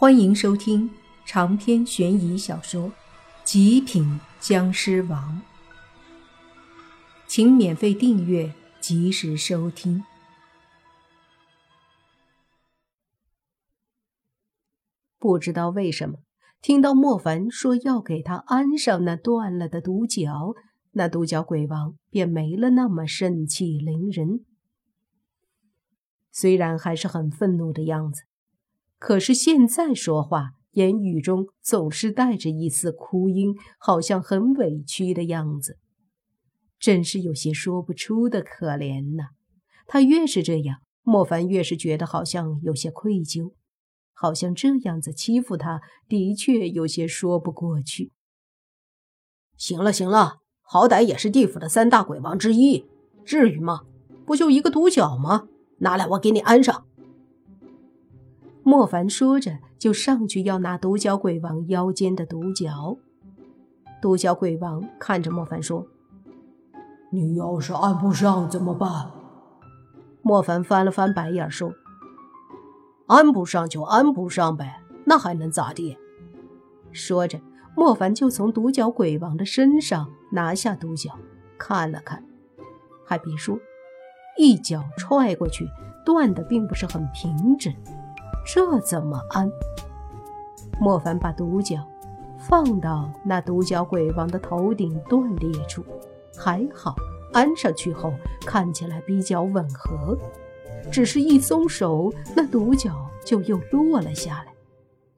欢迎收听长篇悬疑小说《极品僵尸王》，请免费订阅，及时收听。不知道为什么，听到莫凡说要给他安上那断了的独角，那独角鬼王便没了那么盛气凌人。虽然还是很愤怒的样子。可是现在说话，言语中总是带着一丝哭音，好像很委屈的样子，真是有些说不出的可怜呐。他越是这样，莫凡越是觉得好像有些愧疚，好像这样子欺负他的确有些说不过去。行了行了，好歹也是地府的三大鬼王之一，至于吗？不就一个独角吗？拿来，我给你安上。莫凡说着，就上去要拿独角鬼王腰间的独角。独角鬼王看着莫凡说：“你要是安不上怎么办？”莫凡翻了翻白眼说：“安不上就安不上呗，那还能咋地？”说着，莫凡就从独角鬼王的身上拿下独角，看了看，还别说，一脚踹过去，断的并不是很平整。这怎么安？莫凡把独角放到那独角鬼王的头顶断裂处，还好安上去后看起来比较吻合。只是一松手，那独角就又落了下来。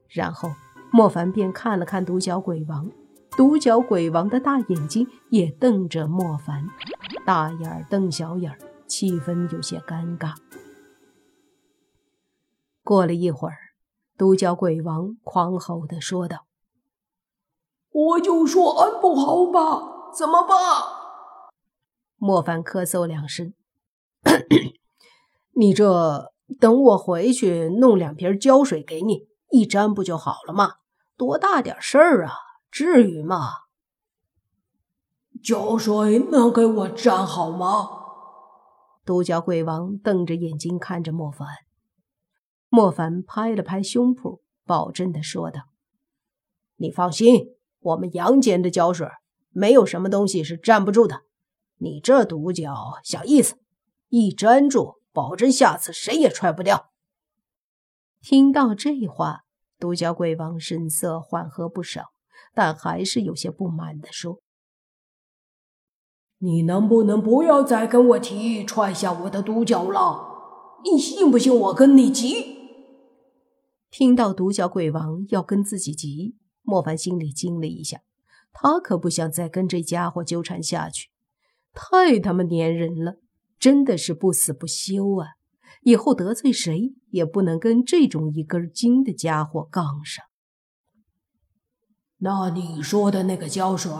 然后莫凡便看了看独角鬼王，独角鬼王的大眼睛也瞪着莫凡，大眼瞪小眼，气氛有些尴尬。过了一会儿，独角鬼王狂吼的说道：“我就说安不好吧，怎么办？”莫凡咳嗽两声：“你这等我回去弄两瓶胶水给你，一沾不就好了吗？多大点事儿啊，至于吗？”胶水能给我沾好吗？独角鬼王瞪着眼睛看着莫凡。莫凡拍了拍胸脯，保证的说道：“你放心，我们阳间的胶水没有什么东西是粘不住的。你这独角小意思，一粘住，保证下次谁也踹不掉。”听到这话，独角鬼王神色缓和不少，但还是有些不满的说：“你能不能不要再跟我提踹下我的独角了？你信不信我跟你急？”听到独角鬼王要跟自己急，莫凡心里惊了一下。他可不想再跟这家伙纠缠下去，太他妈粘人了，真的是不死不休啊！以后得罪谁也不能跟这种一根筋的家伙杠上。那你说的那个胶水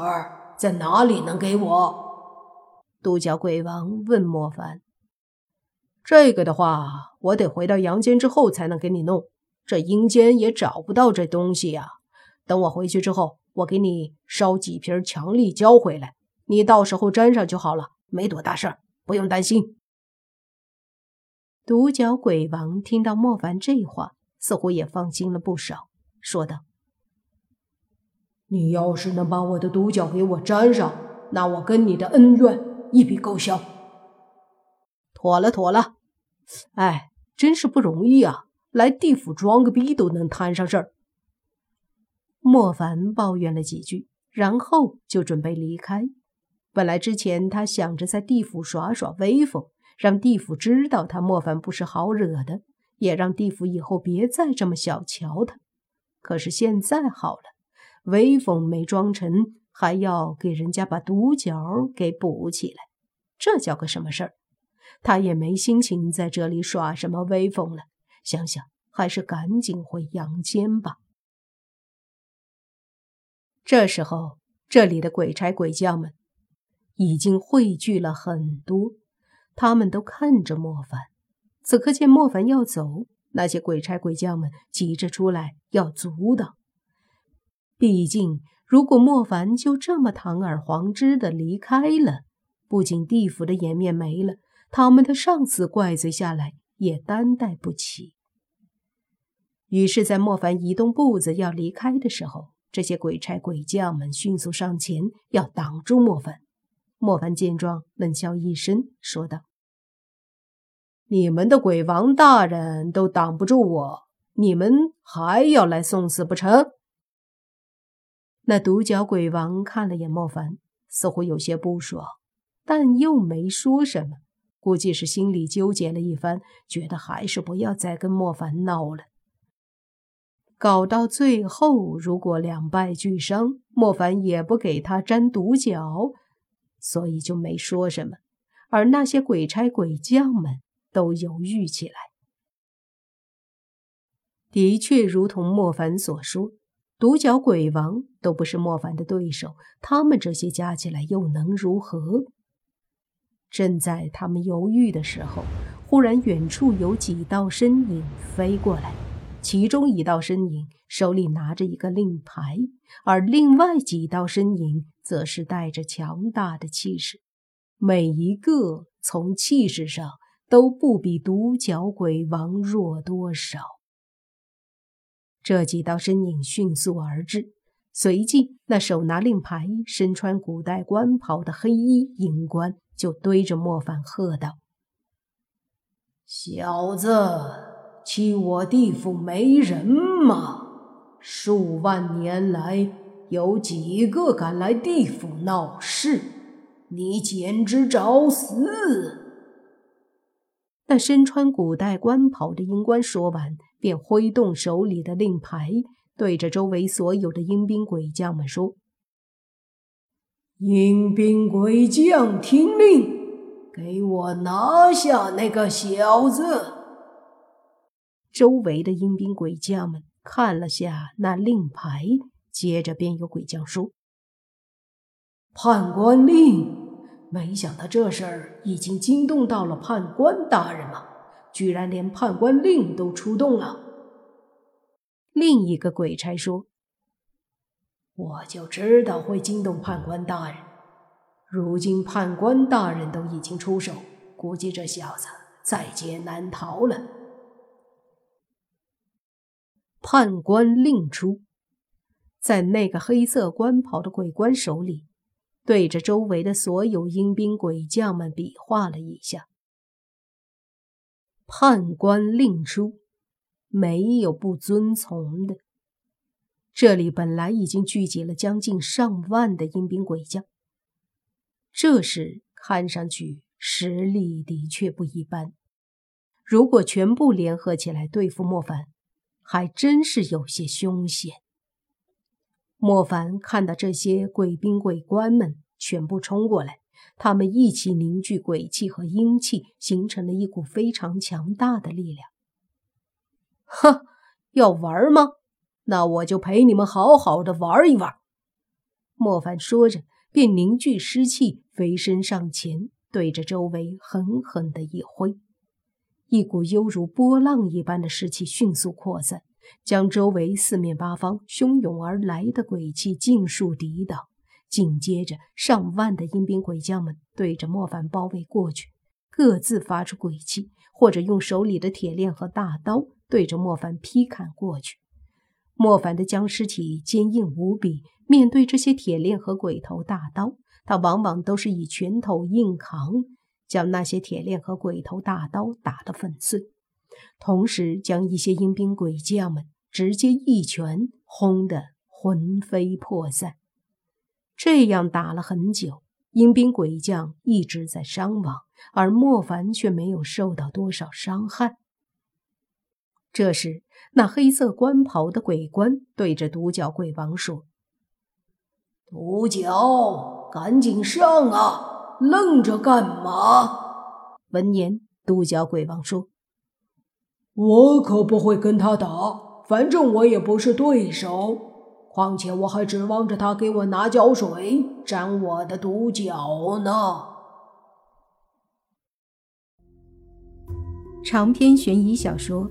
在哪里能给我？独角鬼王问莫凡。这个的话，我得回到阳间之后才能给你弄。这阴间也找不到这东西呀！等我回去之后，我给你烧几瓶强力胶回来，你到时候粘上就好了，没多大事儿，不用担心。独角鬼王听到莫凡这话，似乎也放心了不少，说道：“你要是能把我的独角给我粘上，那我跟你的恩怨一笔勾销。”妥了，妥了！哎，真是不容易啊！来地府装个逼都能摊上事儿。莫凡抱怨了几句，然后就准备离开。本来之前他想着在地府耍耍威风，让地府知道他莫凡不是好惹的，也让地府以后别再这么小瞧他。可是现在好了，威风没装成，还要给人家把独角给补起来，这叫个什么事儿？他也没心情在这里耍什么威风了。想想，还是赶紧回阳间吧。这时候，这里的鬼差鬼将们已经汇聚了很多，他们都看着莫凡。此刻见莫凡要走，那些鬼差鬼将们急着出来要阻挡。毕竟，如果莫凡就这么堂而皇之的离开了，不仅地府的颜面没了，他们的上司怪罪下来。也担待不起。于是，在莫凡移动步子要离开的时候，这些鬼差鬼将们迅速上前要挡住莫凡。莫凡见状，冷笑一声，说道：“你们的鬼王大人都挡不住我，你们还要来送死不成？”那独角鬼王看了眼莫凡，似乎有些不爽，但又没说什么，估计是心里纠结了一番，觉得还是不要再跟莫凡闹了。搞到最后，如果两败俱伤，莫凡也不给他沾独角，所以就没说什么。而那些鬼差鬼将们都犹豫起来。的确，如同莫凡所说，独角鬼王都不是莫凡的对手，他们这些加起来又能如何？正在他们犹豫的时候，忽然远处有几道身影飞过来。其中一道身影手里拿着一个令牌，而另外几道身影则是带着强大的气势，每一个从气势上都不比独角鬼王弱多少。这几道身影迅速而至，随即那手拿令牌、身穿古代官袍的黑衣阴官就对着莫凡喝道：“小子！”欺我地府没人吗？数万年来，有几个敢来地府闹事？你简直找死！那身穿古代官袍的阴官说完，便挥动手里的令牌，对着周围所有的阴兵鬼将们说：“阴兵鬼将，听令，给我拿下那个小子！”周围的阴兵鬼将们看了下那令牌，接着便有鬼将说：“判官令，没想到这事儿已经惊动到了判官大人了，居然连判官令都出动了。”另一个鬼差说：“我就知道会惊动判官大人，如今判官大人都已经出手，估计这小子在劫难逃了。”判官令出，在那个黑色官袍的鬼官手里，对着周围的所有阴兵鬼将们比划了一下。判官令出，没有不遵从的。这里本来已经聚集了将近上万的阴兵鬼将，这时看上去实力的确不一般。如果全部联合起来对付莫凡，还真是有些凶险。莫凡看到这些鬼兵鬼官们全部冲过来，他们一起凝聚鬼气和阴气，形成了一股非常强大的力量。哼，要玩吗？那我就陪你们好好的玩一玩。莫凡说着，便凝聚尸气，飞身上前，对着周围狠狠的一挥。一股犹如波浪一般的湿气迅速扩散，将周围四面八方汹涌而来的鬼气尽数抵挡。紧接着，上万的阴兵鬼将们对着莫凡包围过去，各自发出鬼气，或者用手里的铁链和大刀对着莫凡劈砍过去。莫凡的僵尸体坚硬无比，面对这些铁链和鬼头大刀，他往往都是以拳头硬扛。将那些铁链和鬼头大刀打得粉碎，同时将一些阴兵鬼将们直接一拳轰得魂飞魄散。这样打了很久，阴兵鬼将一直在伤亡，而莫凡却没有受到多少伤害。这时，那黑色官袍的鬼官对着独角鬼王说：“独角，赶紧上啊！”愣着干嘛？闻言，独角鬼王说：“我可不会跟他打，反正我也不是对手。况且我还指望着他给我拿胶水沾我的独角呢。”长篇悬疑小说《